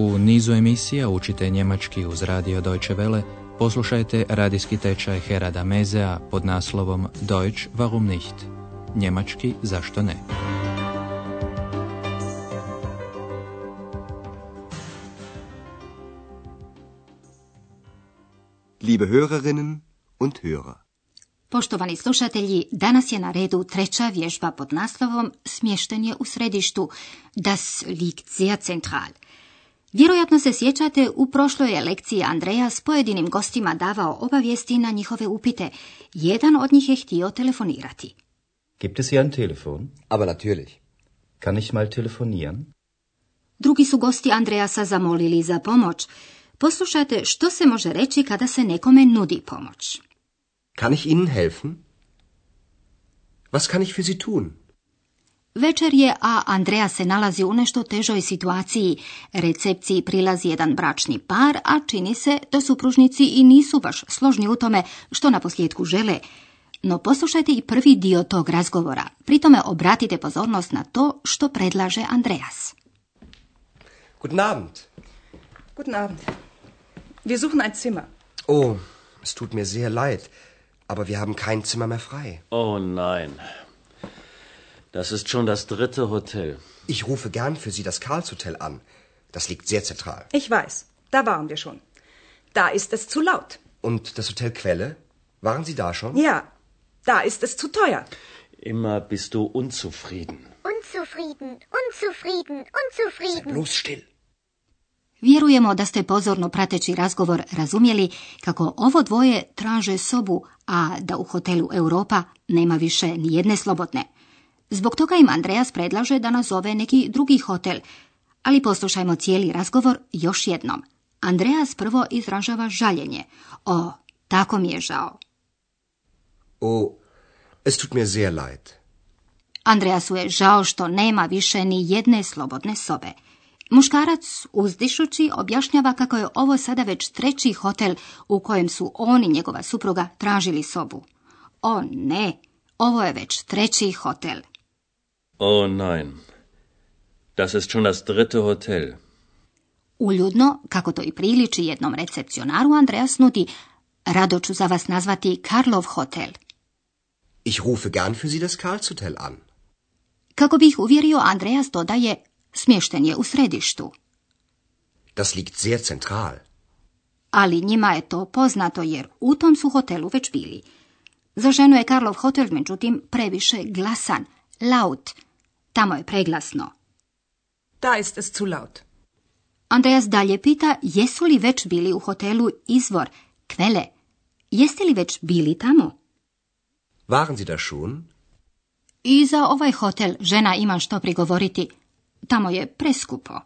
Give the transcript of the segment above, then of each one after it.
U nizu emisija učite njemački uz radio Deutsche Welle, poslušajte radijski tečaj Herada Mezea pod naslovom Deutsch warum nicht? Njemački zašto ne? Liebe Hörerinnen und Hörer. Poštovani slušatelji, danas je na redu treća vježba pod naslovom Smještenje u središtu Das liegt sehr zentral. Vjerojatno se sjećate, u prošloj je lekciji Andreja s pojedinim gostima davao obavijesti na njihove upite. Jedan od njih je htio telefonirati. Gibt es hier ein Telefon? Aber natürlich. Kann ich mal telefonieren? Drugi su gosti Andreasa zamolili za pomoć. Poslušajte što se može reći kada se nekome nudi pomoć. Kann ich Ihnen helfen? Was kann ich für Sie tun? Večer je, a Andreja se nalazi u nešto težoj situaciji. Recepciji prilazi jedan bračni par, a čini se da supružnici i nisu baš složni u tome što na posljedku žele. No poslušajte i prvi dio tog razgovora. Pritome obratite pozornost na to što predlaže Andreas. Guten Abend. Guten Abend. Wir suchen ein Zimmer. Oh, es tut mir sehr leid, aber wir haben kein Zimmer mehr frei. Oh nein. Das ist schon das dritte Hotel. Ich rufe gern für Sie das Karlshotel an. Das liegt sehr zentral. Ich weiß, da waren wir schon. Da ist es zu laut. Und das Hotel Quelle? Waren Sie da schon? Ja, da ist es zu teuer. Immer bist du unzufrieden. Unzufrieden, unzufrieden, unzufrieden. Bloß still. Vjerujemo da ste pozorno prateći razgovor razumjeli kako ovo dvoje traže sobu, a da u hotelu Europa nema više ni jedne slobodne. Zbog toga im Andreas predlaže da nazove neki drugi hotel, ali poslušajmo cijeli razgovor još jednom. Andreas prvo izražava žaljenje. O, tako mi je žao. Oh, es tut mir sehr leid. Andreasu je žao što nema više ni jedne slobodne sobe. Muškarac, uzdišući, objašnjava kako je ovo sada već treći hotel u kojem su on i njegova supruga tražili sobu. O ne, ovo je već treći hotel. Oh nein. Das ist schon das dritte Hotel. Uljudno, kako to i priliči jednom recepcionaru, Andreas nudi, rado ću za vas nazvati Karlov hotel. Ich rufe gern für Sie das Karlshotel an. Kako bi ih uvjerio, Andreas dodaje, smješten je u središtu. Das liegt sehr zentral. Ali njima je to poznato jer u tom su hotelu već bili. Za ženu je Karlov hotel, međutim, previše glasan, laut. Tamo je preglasno. Da ist es zu laut. Andreas dalje pita jesu li već bili u hotelu Izvor, Kvele. Jeste li već bili tamo? Waren Sie da schon? I za ovaj hotel žena ima što prigovoriti. Tamo je preskupo.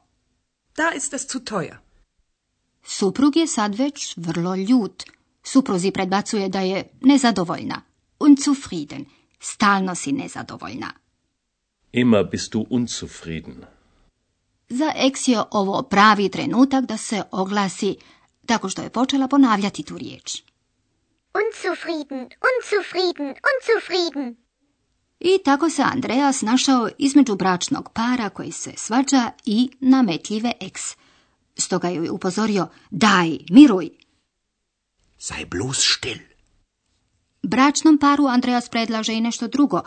Da ist es zu teuer. Suprug je sad već vrlo ljut. Supruzi predbacuje da je nezadovoljna. Unzufrieden. Stalno si nezadovoljna. Immer bist du unzufrieden. Za Eks je ovo pravi trenutak da se oglasi tako što je počela ponavljati tu riječ. Unzufrieden, unzufrieden, unzufrieden. I tako se Andreas našao između bračnog para koji se svađa i nametljive eks. Stoga ju je upozorio, daj, miruj. Sei bloß still. Bračnom paru Andreas predlaže i nešto drugo,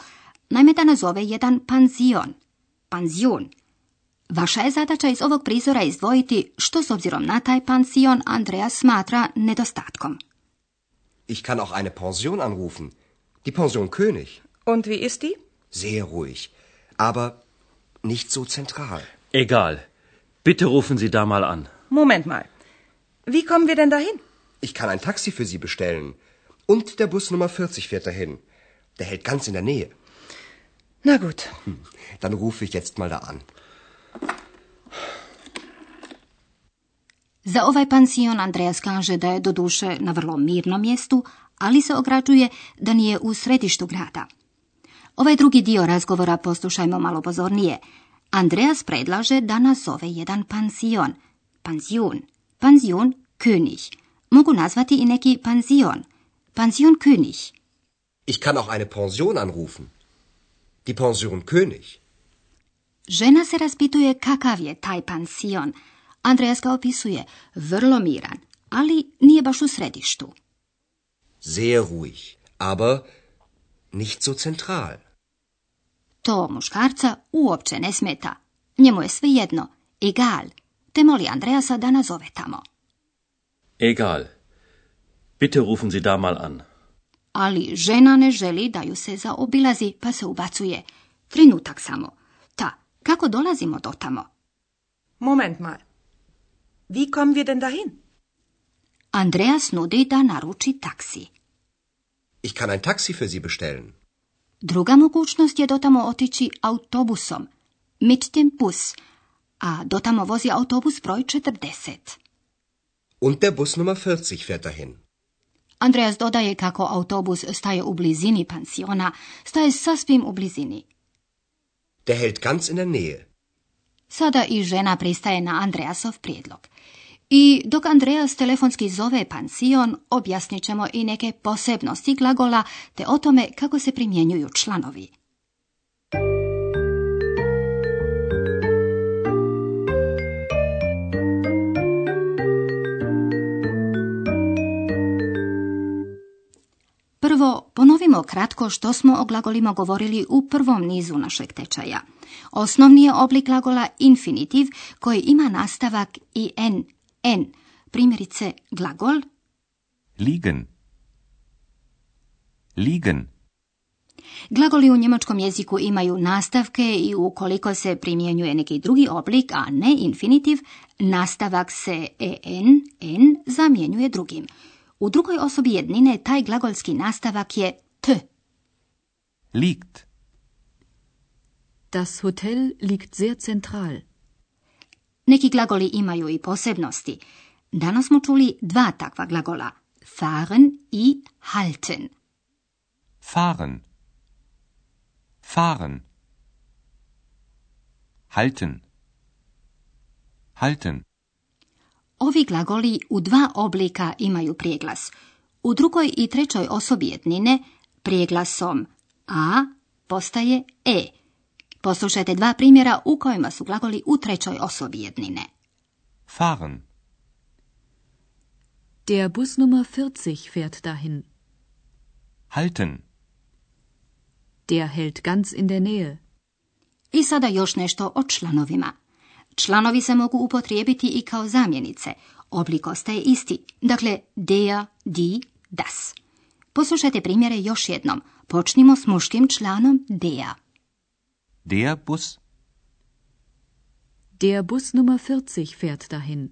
naime da nazove jedan panzion. Panzion. Vaša je zadaća iz ovog prizora izdvojiti što s obzirom na taj pansion Andreas smatra nedostatkom. Ich kann auch eine Pension anrufen. Die Pension König. Und wie ist die? Sehr ruhig. Aber nicht so zentral. Egal. Bitte rufen Sie da mal an. Moment mal. Wie kommen wir denn dahin? Ich kann ein Taxi für Sie bestellen. Und der Bus Nummer 40 fährt dahin. Der hält ganz in der Nähe. Na gut. Dann rufe ich jetzt mal da an. Za ovaj pansion Andreas kaže da je doduše na vrlo mirnom mjestu, ali se ograđuje da nije u središtu grada. Ovaj drugi dio razgovora poslušajmo malo pozornije. Andreas predlaže da nazove jedan pansion. Pansion. Pansion König. Mogu nazvati i neki pansion. Pansion König. Ich kann auch eine Pension anrufen. Die Pension König. Žena se raspituje kakav je taj pansion, Andreas ga opisuje vrlo miran, ali nije baš u središtu. Sehr ruhig, aber nicht so zentral. To muškarca uopće ne smeta. Njemu je svejedno, egal, te moli Andreasa da nazove tamo. Egal. Bitte rufen Sie da mal an. Ali žena ne želi da ju se zaobilazi, pa se ubacuje. Trenutak samo. Ta, kako dolazimo do tamo? Moment mal. Wie kommen wir denn dahin? Andreas nudi da naruči taksi. Ich kann ein Taxi für Sie bestellen. Druga mogućnost je dotamo otići autobusom, mit dem Bus, a dotamo vozi autobus broj 40. Und der Bus Nummer 40 fährt dahin. Andreas dodaje kako autobus staje u blizini pansiona, staje sasvim u blizini. Der hält ganz in der Nähe. Sada i žena pristaje na Andreasov prijedlog. I dok Andreas telefonski zove pansion, objasnit ćemo i neke posebnosti glagola te o tome kako se primjenjuju članovi. Ponovimo kratko što smo o glagolima govorili u prvom nizu našeg tečaja. Osnovni je oblik glagola infinitiv koji ima nastavak i n, n. Primjerice glagol Liegen. Liegen. Glagoli u njemačkom jeziku imaju nastavke i ukoliko se primjenjuje neki drugi oblik, a ne infinitiv, nastavak se en, n zamjenjuje drugim. U drugoj osobi jednine taj glagolski nastavak je t. Liegt. Das Hotel liegt sehr zentral. Neki glagoli imaju i posebnosti. Danas smo čuli dva takva glagola, fahren i halten. Fahren. Fahren. Halten. Halten. Ovi glagoli u dva oblika imaju prijeglas. U drugoj i trećoj osobi jednine prijeglasom a postaje e. Poslušajte dva primjera u kojima su glagoli u trećoj osobi jednine. Fahren. Der Bus Nummer 40 fährt dahin. Halten. Der hält ganz in der Nähe. I sada još nešto o članovima. Članovi se mogu upotrijebiti i kao zamjenice. Oblik ostaje isti. Dakle, der, die, das. Poslušajte primjere još jednom. Počnimo s muškim članom der. Der Bus. Der Bus Nummer 40 fährt dahin.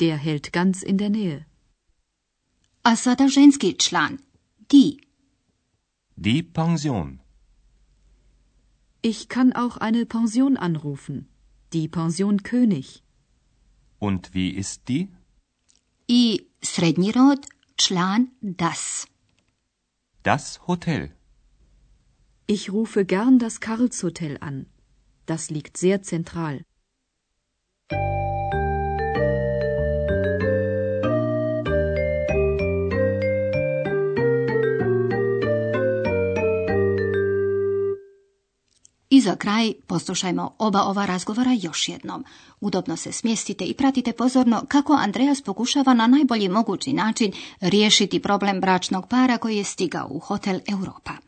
Der hält ganz in der Nähe. A sada ženski član. Die. Die Pension. Ich kann auch eine Pension anrufen. Die Pension König. Und wie ist die? I srednji rod, član das. Das Hotel. Ich rufe gern das Karlshotel an. Das liegt sehr zentral. I za kraj poslušajmo oba ova razgovora još jednom. Udobno se smjestite i pratite pozorno kako Andreas pokušava na najbolji mogući način riješiti problem bračnog para koji je stigao u hotel Europa.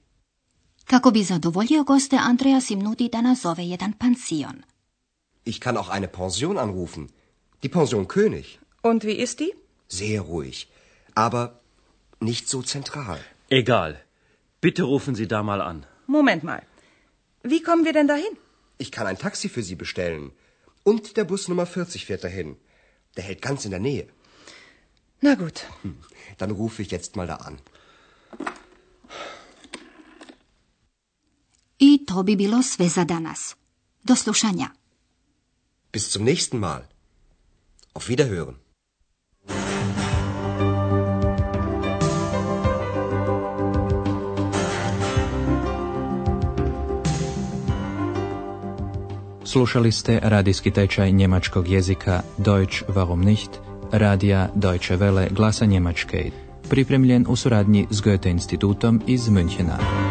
Kako bi zadovoljio goste, Andreas im nudi da nazove jedan pansion. Ich kann auch eine Pension anrufen. Die Pension König. Und wie ist die? Sehr ruhig. Aber nicht so zentral. Egal. Bitte rufen Sie da mal an. Moment mal. Wie kommen wir denn dahin? Ich kann ein Taxi für Sie bestellen. Und der Bus Nummer 40 fährt dahin. Der hält ganz in der Nähe. Na gut. Hm, Dann rufe ich jetzt mal da an. To bi bilo sve za danas. Do slušanja. Bis zum nächsten Mal. Auf Wiederhören. Slušali ste radijski tečaj njemačkog jezika Deutsch warum nicht, radija Deutsche Welle glasa Njemačke, pripremljen u suradnji s Goethe institutom iz Münchena.